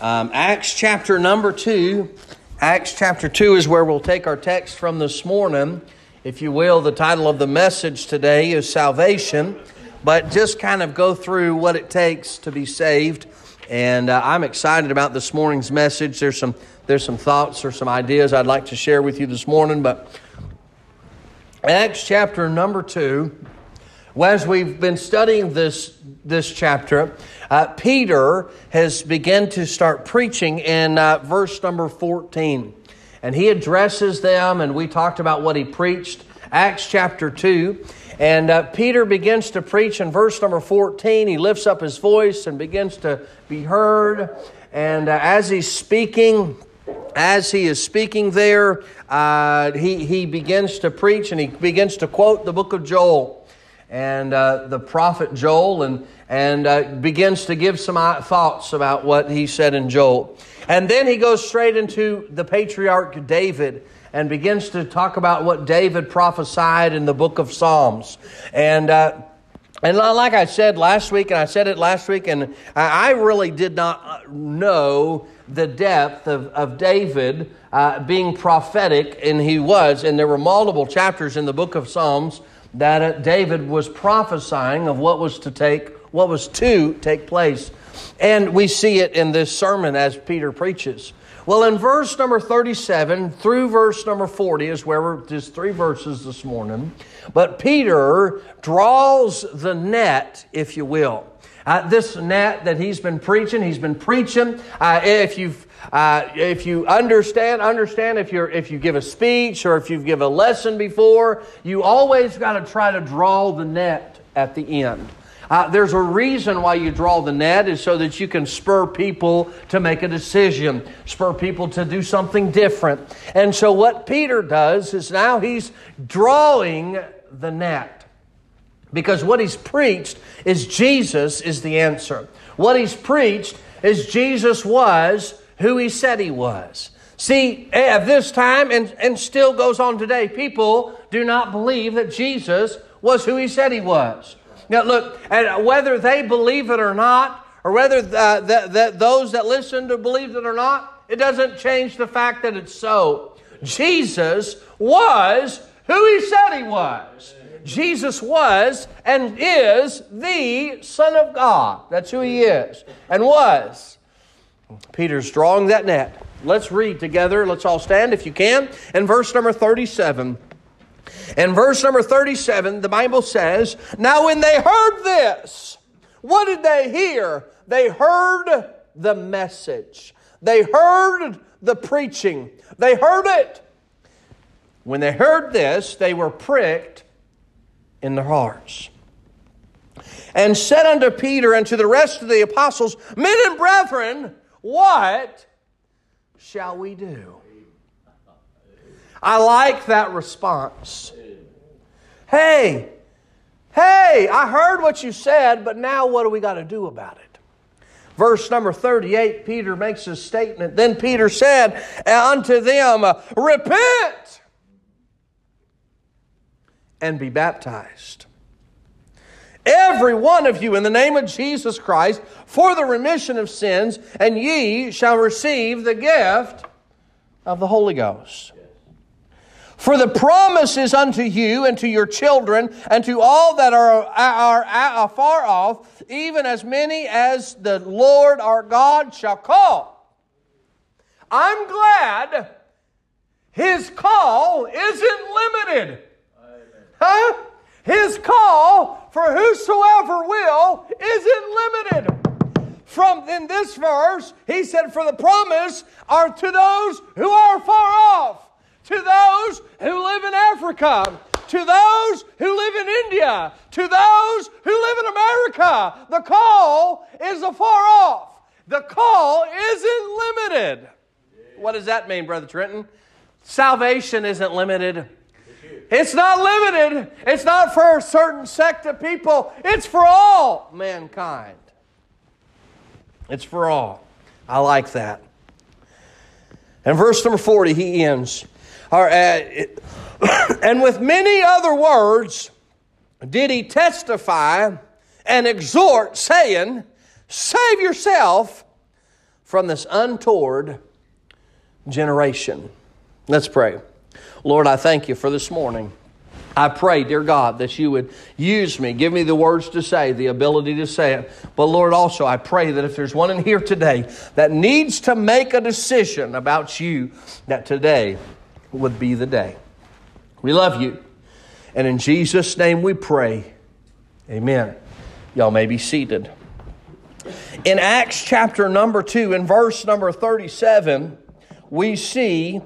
Um, Acts chapter number 2. Acts chapter 2 is where we'll take our text from this morning. If you will, the title of the message today is Salvation, but just kind of go through what it takes to be saved. And uh, I'm excited about this morning's message. There's some, there's some thoughts or some ideas I'd like to share with you this morning, but Acts chapter number 2. Well, as we've been studying this, this chapter, uh, Peter has begun to start preaching in uh, verse number 14. And he addresses them, and we talked about what he preached, Acts chapter 2. And uh, Peter begins to preach in verse number 14. He lifts up his voice and begins to be heard. And uh, as he's speaking, as he is speaking there, uh, he, he begins to preach and he begins to quote the book of Joel and uh, the prophet Joel and, and uh, begins to give some uh, thoughts about what he said in Joel. And then he goes straight into the patriarch David and begins to talk about what David prophesied in the book of Psalms. And uh, and like I said last week, and I said it last week, and I really did not uh, know the depth of, of David uh, being prophetic, and he was. And there were multiple chapters in the book of Psalms that uh, David was prophesying of what was to take what was to take place. And we see it in this sermon as Peter preaches. Well, in verse number 37 through verse number 40 is where we're just three verses this morning. But Peter draws the net, if you will. Uh, this net that he's been preaching, he's been preaching. Uh, if you've uh, if you understand, understand if you're if you give a speech or if you give a lesson before, you always got to try to draw the net at the end. Uh, there's a reason why you draw the net is so that you can spur people to make a decision, spur people to do something different. And so what Peter does is now he's drawing the net. Because what he's preached is Jesus is the answer. What he's preached is Jesus was who he said he was. See, at this time, and, and still goes on today, people do not believe that Jesus was who he said he was. Now, look, and whether they believe it or not, or whether uh, those that listen to believe it or not, it doesn't change the fact that it's so. Jesus was who he said he was. Jesus was and is the Son of God. That's who he is and was. Peter's drawing that net. Let's read together. Let's all stand if you can. In verse number 37. In verse number 37, the Bible says, Now when they heard this, what did they hear? They heard the message. They heard the preaching. They heard it. When they heard this, they were pricked in their hearts. And said unto Peter and to the rest of the apostles, Men and brethren, what shall we do? I like that response. Hey, hey, I heard what you said, but now what do we got to do about it? Verse number 38, Peter makes a statement. Then Peter said unto them, Repent and be baptized every one of you in the name of Jesus Christ for the remission of sins, and ye shall receive the gift of the Holy Ghost. For the promise is unto you and to your children and to all that are, are, are off, even as many as the Lord our God shall call. I'm glad his call isn't limited. Huh? His call for whosoever will isn't limited. From in this verse, he said, For the promise are to those who are far off, to those who live in Africa, to those who live in India, to those who live in America. The call is afar off. The call isn't limited. What does that mean, Brother Trenton? Salvation isn't limited. It's not limited. It's not for a certain sect of people. It's for all mankind. It's for all. I like that. And verse number 40, he ends. Uh, and with many other words did he testify and exhort, saying, Save yourself from this untoward generation. Let's pray. Lord, I thank you for this morning. I pray, dear God, that you would use me, give me the words to say, the ability to say it. But Lord, also, I pray that if there's one in here today that needs to make a decision about you, that today would be the day. We love you. And in Jesus' name we pray. Amen. Y'all may be seated. In Acts chapter number 2, in verse number 37, we see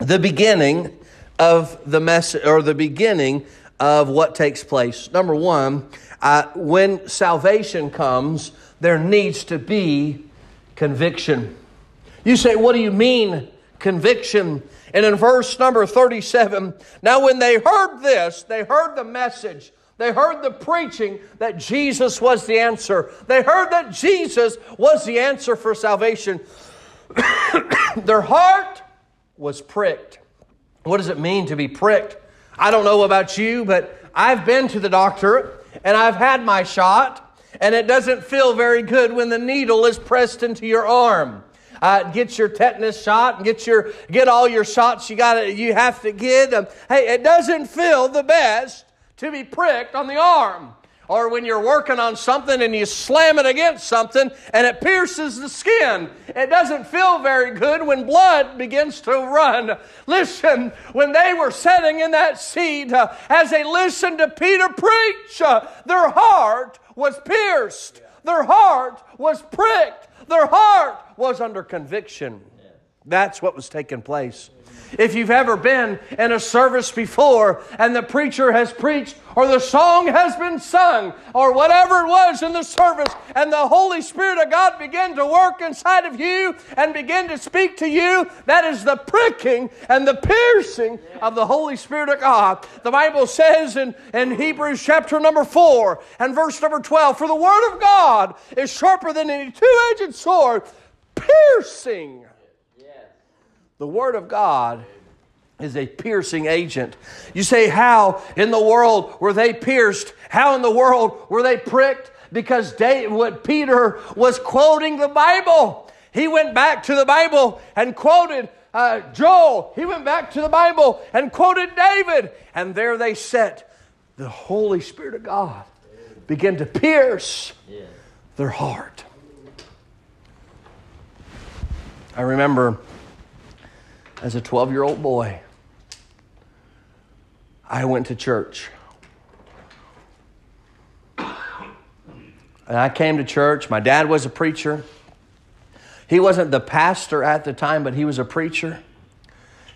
the beginning of the message or the beginning of what takes place. Number one, uh, when salvation comes, there needs to be conviction. You say, What do you mean, conviction? And in verse number 37, now when they heard this, they heard the message they heard the preaching that Jesus was the answer. They heard that Jesus was the answer for salvation. Their heart was pricked. What does it mean to be pricked? I don't know about you, but I've been to the doctor and I've had my shot, and it doesn't feel very good when the needle is pressed into your arm. Uh, get your tetanus shot and get your get all your shots you got you have to get. Um, hey, it doesn't feel the best to be pricked on the arm. Or when you're working on something and you slam it against something and it pierces the skin. It doesn't feel very good when blood begins to run. Listen, when they were sitting in that seat, uh, as they listened to Peter preach, uh, their heart was pierced. Their heart was pricked. Their heart was under conviction. That's what was taking place. If you've ever been in a service before and the preacher has preached or the song has been sung or whatever it was in the service and the Holy Spirit of God began to work inside of you and begin to speak to you, that is the pricking and the piercing of the Holy Spirit of God. The Bible says in, in Hebrews chapter number 4 and verse number 12, For the Word of God is sharper than any two edged sword, piercing the Word of God is a piercing agent. You say, How in the world were they pierced? How in the world were they pricked? Because David, what Peter was quoting the Bible. He went back to the Bible and quoted uh, Joel. He went back to the Bible and quoted David. And there they sat. The Holy Spirit of God began to pierce their heart. I remember as a 12 year old boy, I went to church. And I came to church. My dad was a preacher. He wasn't the pastor at the time, but he was a preacher.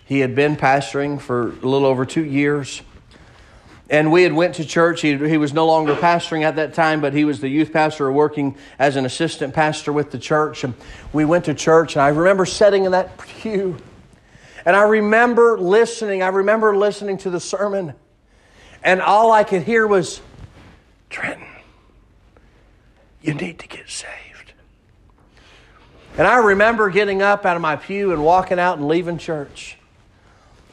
He had been pastoring for a little over two years. And we had went to church. He, he was no longer pastoring at that time, but he was the youth pastor working as an assistant pastor with the church. And we went to church, and I remember sitting in that pew and I remember listening, I remember listening to the sermon, and all I could hear was, Trenton, you need to get saved. And I remember getting up out of my pew and walking out and leaving church.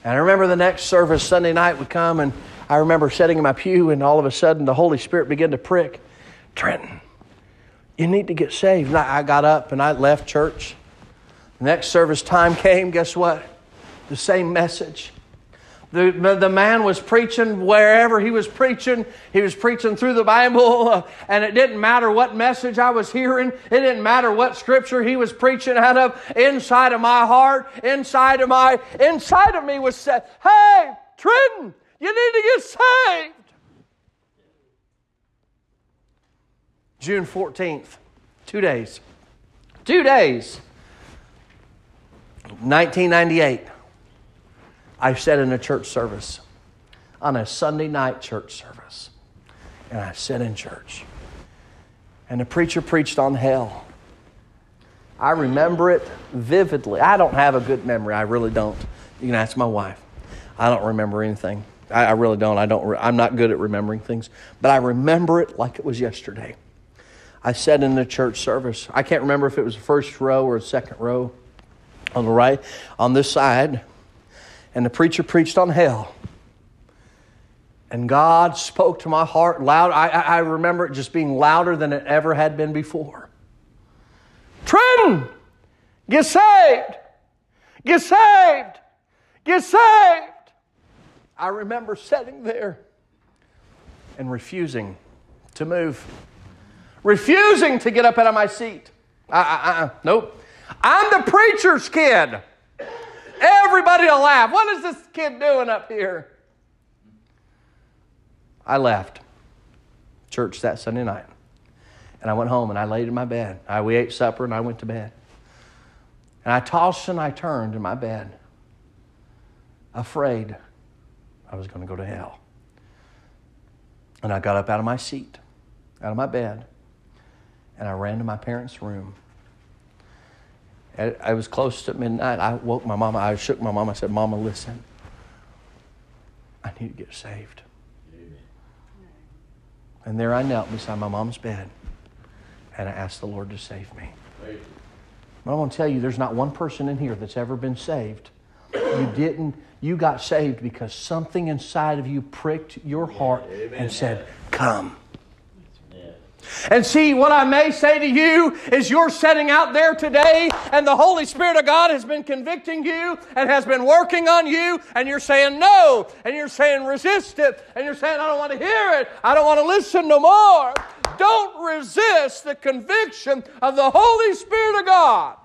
And I remember the next service, Sunday night, would come, and I remember sitting in my pew, and all of a sudden the Holy Spirit began to prick. Trenton, you need to get saved. And I got up and I left church. The next service time came, guess what? The same message. The, the man was preaching wherever he was preaching. He was preaching through the Bible, uh, and it didn't matter what message I was hearing. It didn't matter what scripture he was preaching out of. Inside of my heart, inside of my, inside of me was said, "Hey, Trenton, you need to get saved." June fourteenth, two days, two days, nineteen ninety eight. I sat in a church service, on a Sunday night church service, and I sat in church. And the preacher preached on hell. I remember it vividly. I don't have a good memory. I really don't. You can ask my wife. I don't remember anything. I, I really don't. I don't. Re- I'm not good at remembering things, but I remember it like it was yesterday. I sat in the church service. I can't remember if it was the first row or the second row on the right. On this side and the preacher preached on hell. And God spoke to my heart loud. I, I remember it just being louder than it ever had been before. Trent, Get saved! Get saved! Get saved! I remember sitting there and refusing to move, refusing to get up out of my seat. Uh, uh, uh, nope. I'm the preacher's kid. Everybody will laugh. What is this kid doing up here? I left church that Sunday night. And I went home and I laid in my bed. I, we ate supper and I went to bed. And I tossed and I turned in my bed, afraid I was going to go to hell. And I got up out of my seat, out of my bed, and I ran to my parents' room. I was close to midnight. I woke my mama. I shook my mama. I said, Mama, listen. I need to get saved. Amen. And there I knelt beside my mom's bed and I asked the Lord to save me. But I want to tell you, there's not one person in here that's ever been saved. You didn't, you got saved because something inside of you pricked your heart and said, Come. And see, what I may say to you is you're sitting out there today and the Holy Spirit of God has been convicting you and has been working on you and you're saying no and you're saying resist it and you're saying I don't want to hear it. I don't want to listen no more. Don't resist the conviction of the Holy Spirit of God.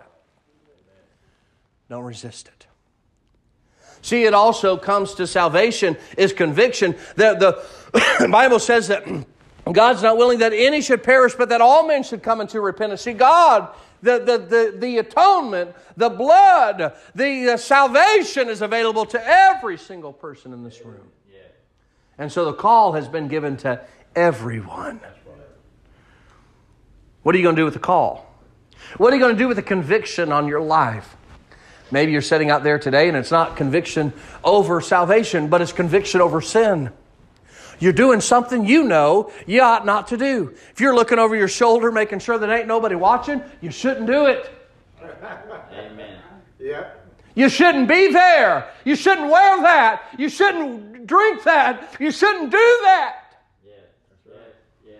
Don't resist it. See, it also comes to salvation is conviction. The, the Bible says that God's not willing that any should perish, but that all men should come into repentance. See, God, the, the, the, the atonement, the blood, the uh, salvation is available to every single person in this room. And so the call has been given to everyone. What are you going to do with the call? What are you going to do with the conviction on your life? Maybe you're sitting out there today and it's not conviction over salvation, but it's conviction over sin. You're doing something you know you ought not to do. If you're looking over your shoulder, making sure that ain't nobody watching, you shouldn't do it. Amen. Yeah. You shouldn't be there. You shouldn't wear that. You shouldn't drink that. You shouldn't do that. Yeah, that's right. Yeah.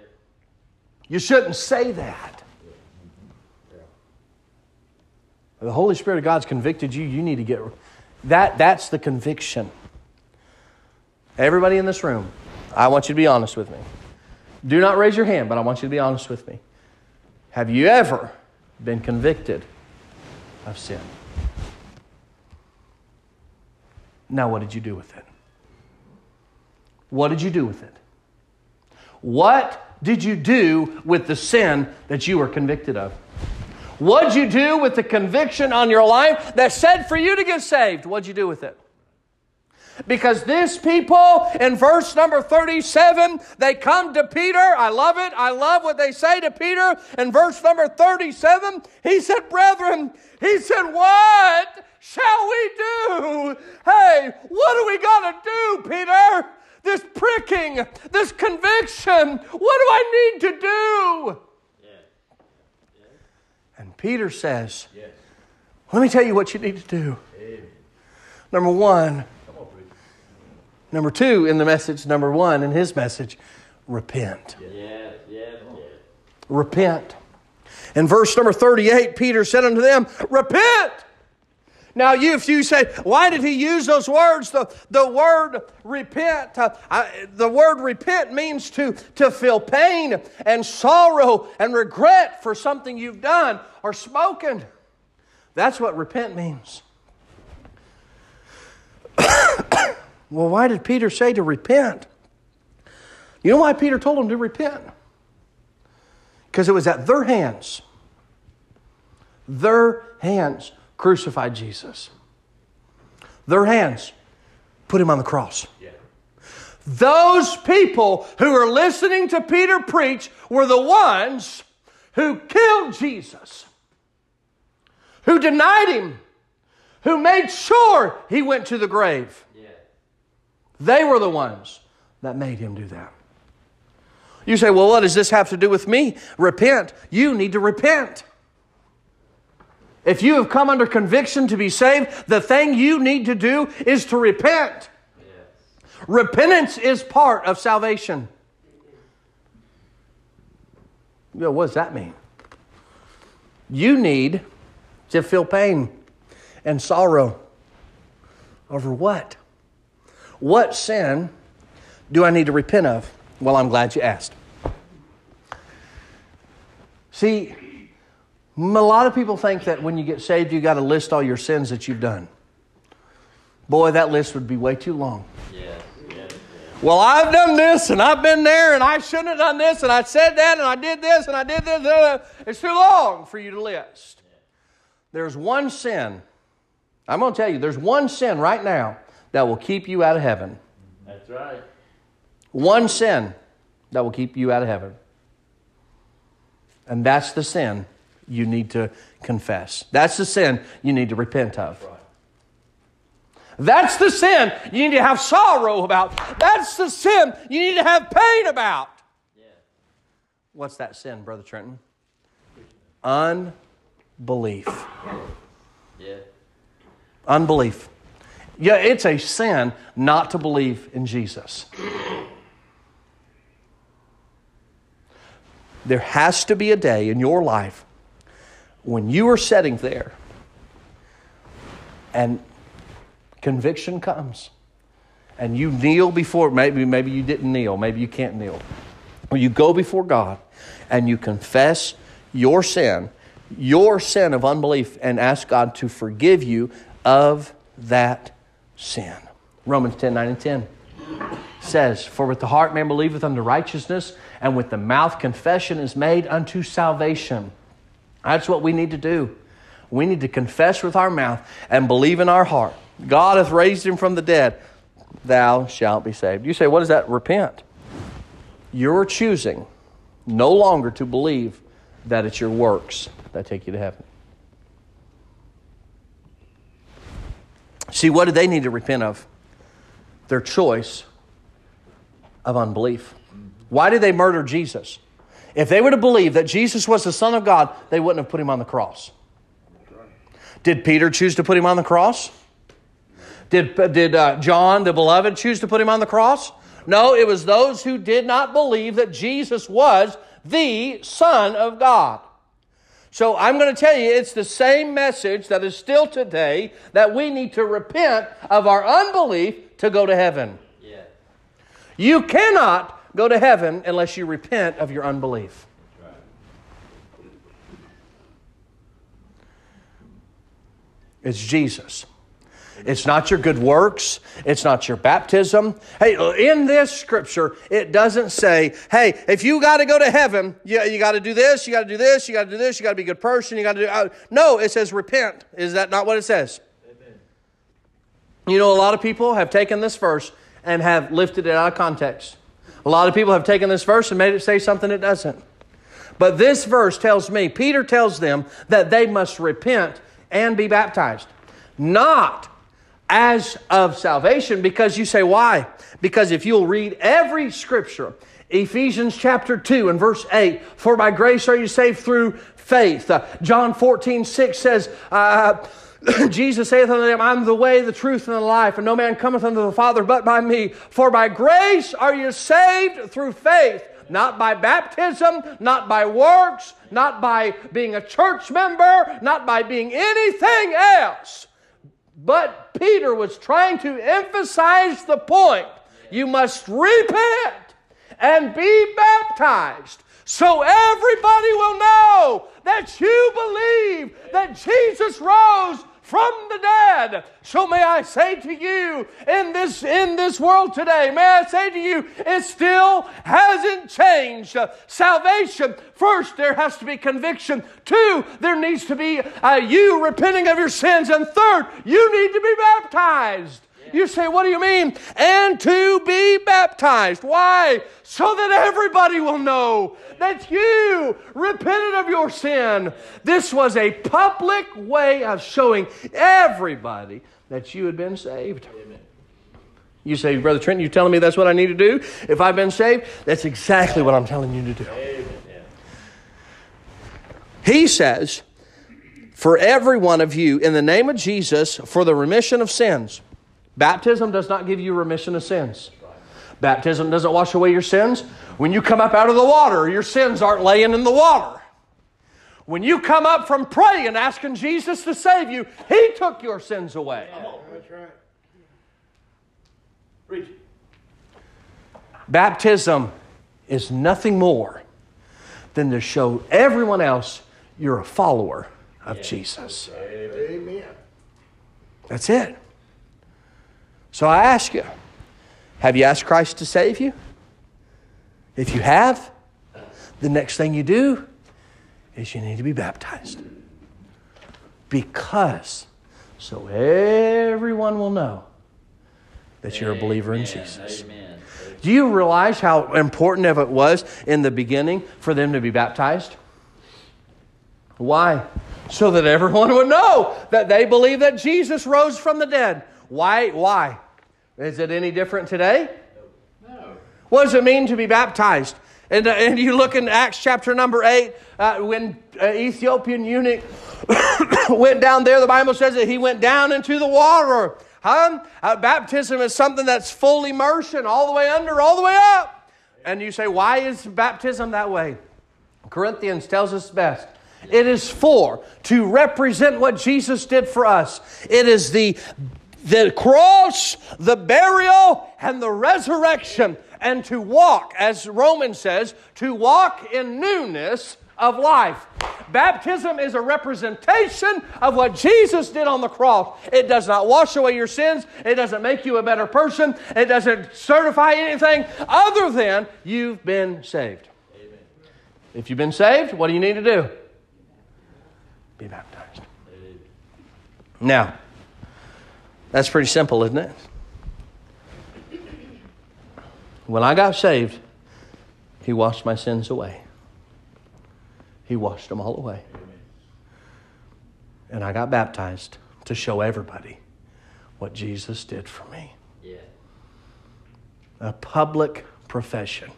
You shouldn't say that. The Holy Spirit of God's convicted you. You need to get that. That's the conviction. Everybody in this room, I want you to be honest with me. Do not raise your hand, but I want you to be honest with me. Have you ever been convicted of sin? Now, what did you do with it? What did you do with it? What did you do with the sin that you were convicted of? What'd you do with the conviction on your life that said for you to get saved? What'd you do with it? Because this people in verse number 37, they come to Peter. I love it. I love what they say to Peter. In verse number 37, he said, Brethren, he said, What shall we do? Hey, what are we going to do, Peter? This pricking, this conviction, what do I need to do? And Peter says, Let me tell you what you need to do. Number one, Number two in the message, number one in his message, repent. Yes, yes, yes. Repent. In verse number 38, Peter said unto them, Repent! Now, you, if you say, why did he use those words? The, the word repent, uh, I, the word repent means to, to feel pain and sorrow and regret for something you've done or spoken. That's what repent means. Well, why did Peter say to repent? You know why Peter told them to repent? Because it was at their hands, their hands crucified Jesus. Their hands put him on the cross. Yeah. Those people who were listening to Peter preach were the ones who killed Jesus, who denied him, who made sure he went to the grave. They were the ones that made him do that. You say, well, what does this have to do with me? Repent. You need to repent. If you have come under conviction to be saved, the thing you need to do is to repent. Yes. Repentance is part of salvation. You know, what does that mean? You need to feel pain and sorrow over what? What sin do I need to repent of? Well, I'm glad you asked. See, a lot of people think that when you get saved, you got to list all your sins that you've done. Boy, that list would be way too long. Yes, yes, yes. Well, I've done this and I've been there and I shouldn't have done this and I said that and I did this and I did this. It's too long for you to list. There's one sin. I'm going to tell you, there's one sin right now that will keep you out of heaven. That's right. One sin that will keep you out of heaven. And that's the sin you need to confess. That's the sin you need to repent of. That's the sin you need to have sorrow about. That's the sin you need to have pain about. Yeah. What's that sin, Brother Trenton? Unbelief. Yeah. Unbelief. Yeah, it's a sin not to believe in Jesus. There has to be a day in your life when you are sitting there and conviction comes and you kneel before maybe maybe you didn't kneel maybe you can't kneel or you go before god and you confess your sin your sin of unbelief and ask god to forgive you of that sin romans 10 9 and 10 says for with the heart man believeth unto righteousness and with the mouth confession is made unto salvation that's what we need to do we need to confess with our mouth and believe in our heart God hath raised him from the dead. Thou shalt be saved. You say, What is that repent? You're choosing no longer to believe that it's your works that take you to heaven. See, what did they need to repent of? Their choice of unbelief. Why did they murder Jesus? If they would have believed that Jesus was the Son of God, they wouldn't have put him on the cross. Did Peter choose to put him on the cross? Did, did uh, John, the beloved, choose to put him on the cross? No, it was those who did not believe that Jesus was the Son of God. So I'm going to tell you, it's the same message that is still today that we need to repent of our unbelief to go to heaven. Yeah. You cannot go to heaven unless you repent of your unbelief. It's Jesus. It's not your good works. It's not your baptism. Hey, in this scripture, it doesn't say, hey, if you got to go to heaven, you, you got to do this, you got to do this, you got to do this, you got to be a good person, you got to do. Uh, no, it says repent. Is that not what it says? Amen. You know, a lot of people have taken this verse and have lifted it out of context. A lot of people have taken this verse and made it say something it doesn't. But this verse tells me, Peter tells them that they must repent and be baptized. Not as of salvation because you say, why? Because if you'll read every scripture, Ephesians chapter 2 and verse 8, for by grace are you saved through faith. Uh, John 14, 6 says, uh, Jesus saith unto them, I'm the way, the truth, and the life, and no man cometh unto the Father but by me. For by grace are you saved through faith, not by baptism, not by works, not by being a church member, not by being anything else but Peter was trying to emphasize the point. You must repent and be baptized so everybody will know that you believe that Jesus rose from the dead. So may I say to you in this in this world today, may I say to you, it still hasn't changed. Salvation, first there has to be conviction. Two, there needs to be uh, you repenting of your sins, and third, you need to be baptized. You say, what do you mean? And to be baptized. Why? So that everybody will know that you repented of your sin. This was a public way of showing everybody that you had been saved. Amen. You say, Brother Trent, you're telling me that's what I need to do? If I've been saved, that's exactly what I'm telling you to do. Amen. He says, for every one of you, in the name of Jesus, for the remission of sins. Baptism does not give you remission of sins. Baptism doesn't wash away your sins. When you come up out of the water, your sins aren't laying in the water. When you come up from praying, asking Jesus to save you, He took your sins away. That's right. Preach. Baptism is nothing more than to show everyone else you're a follower of Jesus. Amen. That's it. So I ask you have you asked Christ to save you? If you have, the next thing you do is you need to be baptized. Because so everyone will know that you're a believer in Jesus. Amen. Do you realize how important of it was in the beginning for them to be baptized? Why? So that everyone would know that they believe that Jesus rose from the dead. Why? Why? Is it any different today? No. What does it mean to be baptized? And, uh, and you look in Acts chapter number 8, uh, when uh, Ethiopian eunuch went down there, the Bible says that he went down into the water. Huh? Uh, baptism is something that's full immersion, all the way under, all the way up. And you say, why is baptism that way? Corinthians tells us best. It is for to represent what Jesus did for us. It is the the cross, the burial, and the resurrection, and to walk, as Romans says, to walk in newness of life. Baptism is a representation of what Jesus did on the cross. It does not wash away your sins, it doesn't make you a better person, it doesn't certify anything other than you've been saved. If you've been saved, what do you need to do? Be baptized. Now, that's pretty simple, isn't it? When I got saved, He washed my sins away. He washed them all away. And I got baptized to show everybody what Jesus did for me. Yeah. A public profession.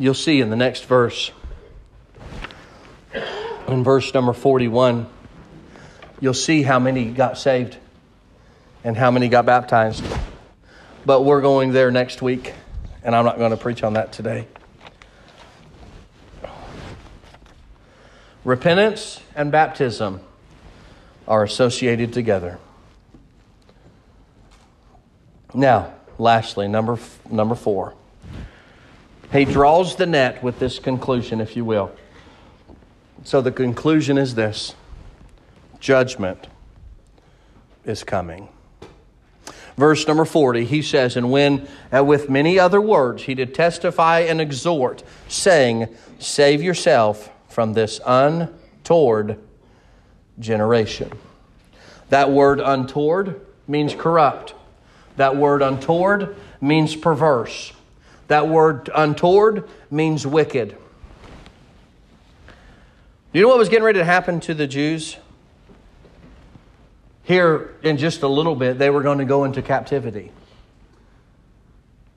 You'll see in the next verse, in verse number 41, you'll see how many got saved and how many got baptized. But we're going there next week, and I'm not going to preach on that today. Repentance and baptism are associated together. Now, lastly, number, number four. He draws the net with this conclusion, if you will. So the conclusion is this judgment is coming. Verse number 40, he says, And when uh, with many other words he did testify and exhort, saying, Save yourself from this untoward generation. That word untoward means corrupt. That word untoward means perverse. That word untoward means wicked. You know what was getting ready to happen to the Jews? Here, in just a little bit, they were going to go into captivity.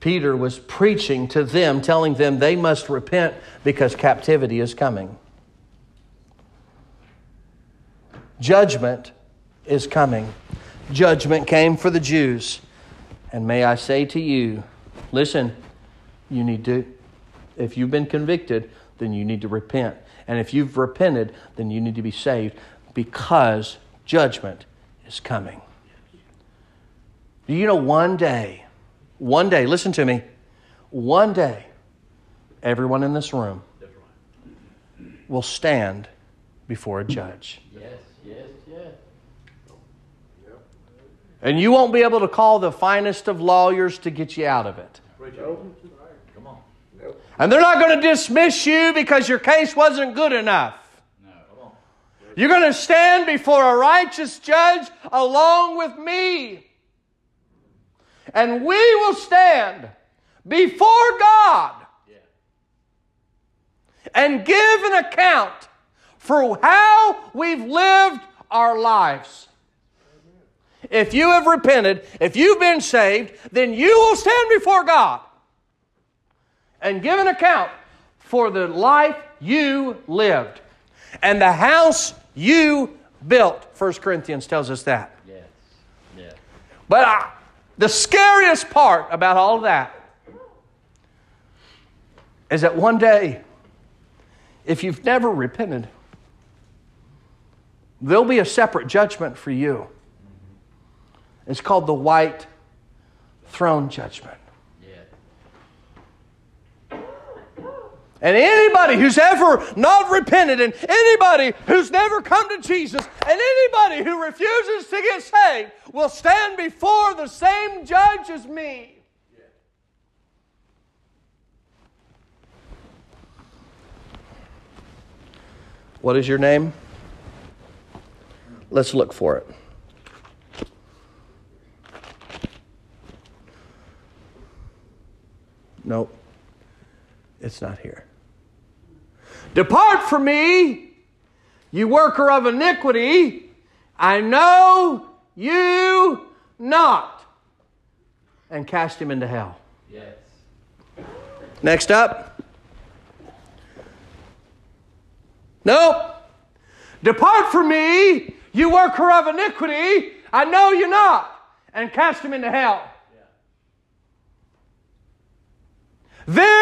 Peter was preaching to them, telling them they must repent because captivity is coming. Judgment is coming. Judgment came for the Jews. And may I say to you, listen, you need to, if you've been convicted, then you need to repent. And if you've repented, then you need to be saved because judgment is coming. Do you know one day, one day, listen to me, one day, everyone in this room will stand before a judge. Yes, yes, yes. And you won't be able to call the finest of lawyers to get you out of it. And they're not going to dismiss you because your case wasn't good enough. You're going to stand before a righteous judge along with me. And we will stand before God and give an account for how we've lived our lives. If you have repented, if you've been saved, then you will stand before God and give an account for the life you lived and the house you built. 1 Corinthians tells us that. Yes. Yeah. But uh, the scariest part about all of that is that one day if you've never repented, there'll be a separate judgment for you. It's called the white throne judgment. And anybody who's ever not repented, and anybody who's never come to Jesus, and anybody who refuses to get saved will stand before the same judge as me. What is your name? Let's look for it. Nope. It's not here. Depart from me, you worker of iniquity. I know you not. And cast him into hell. Yes. Next up. Nope. Depart from me, you worker of iniquity. I know you not. And cast him into hell. There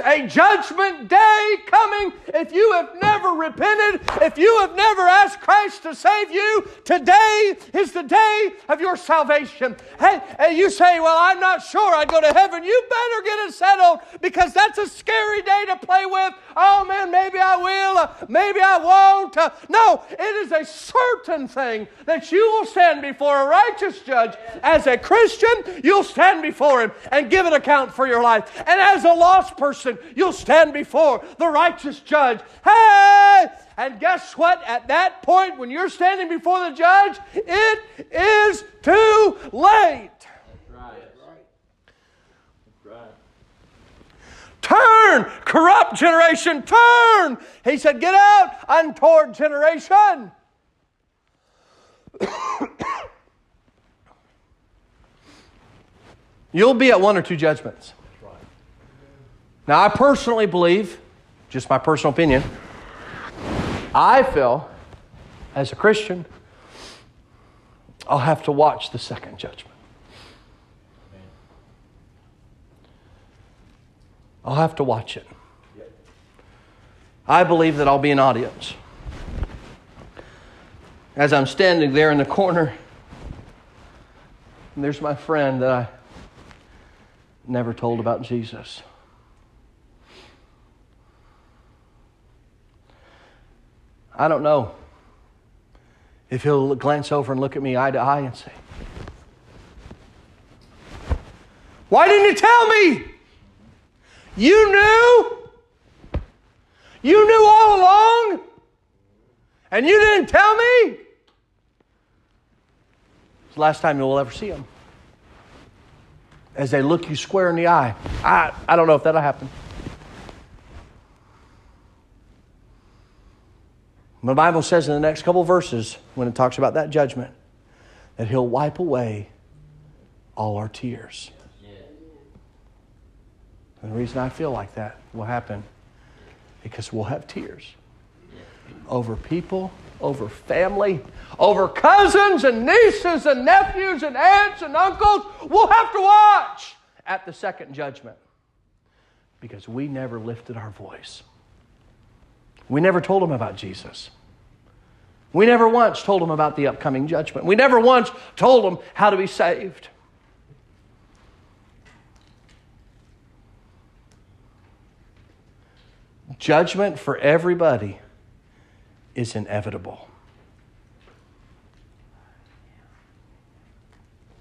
a judgment day coming. If you have never repented, if you have never asked Christ to save you, today is the day of your salvation. Hey, and you say, Well, I'm not sure I'd go to heaven. You better get it settled because that's a scary day to play with. Oh man, maybe I will, maybe I won't. No, it is a certain thing that you will stand before a righteous judge. As a Christian, you'll stand before him and give an account for your life. And as a lost person, you'll stand before the righteous judge. Hey! And guess what? At that point, when you're standing before the judge, it is too late. Turn, corrupt generation, turn. He said, Get out, untoward generation. You'll be at one or two judgments. Now, I personally believe, just my personal opinion, I feel as a Christian, I'll have to watch the second judgment. I'll have to watch it. I believe that I'll be an audience. As I'm standing there in the corner, there's my friend that I never told about Jesus. I don't know if he'll glance over and look at me eye to eye and say, Why didn't you tell me? You knew? You knew all along? And you didn't tell me? It's the last time you'll ever see him. As they look you square in the eye. I, I don't know if that'll happen. The Bible says in the next couple verses, when it talks about that judgment, that He'll wipe away all our tears. And the reason I feel like that will happen because we'll have tears over people, over family, over cousins and nieces and nephews and aunts and uncles. We'll have to watch at the second judgment because we never lifted our voice. We never told them about Jesus. We never once told them about the upcoming judgment. We never once told them how to be saved. Judgment for everybody is inevitable.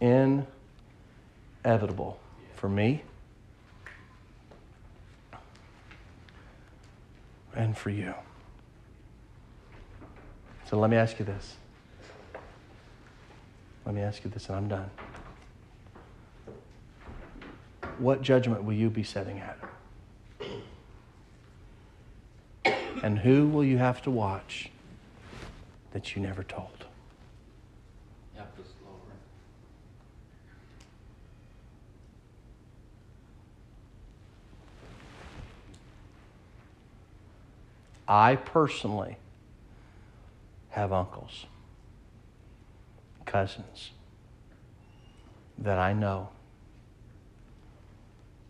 Inevitable for me and for you. So let me ask you this. Let me ask you this, and I'm done. What judgment will you be setting at? And who will you have to watch that you never told? Help us, Lord. I personally have uncles, cousins that I know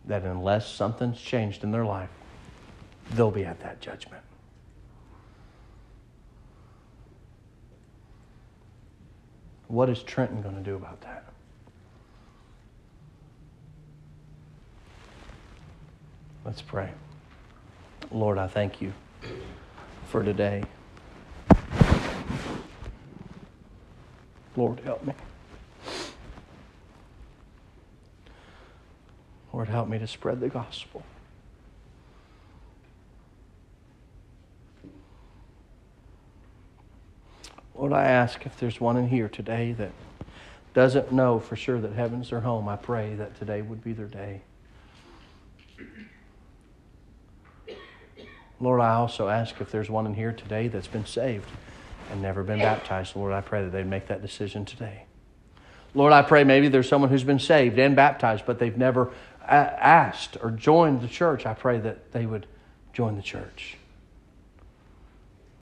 that unless something's changed in their life, they'll be at that judgment. What is Trenton going to do about that? Let's pray. Lord, I thank you for today. Lord, help me. Lord, help me to spread the gospel. Lord, I ask if there's one in here today that doesn't know for sure that heaven's their home, I pray that today would be their day. Lord, I also ask if there's one in here today that's been saved and never been baptized. Lord, I pray that they'd make that decision today. Lord, I pray maybe there's someone who's been saved and baptized, but they've never asked or joined the church. I pray that they would join the church.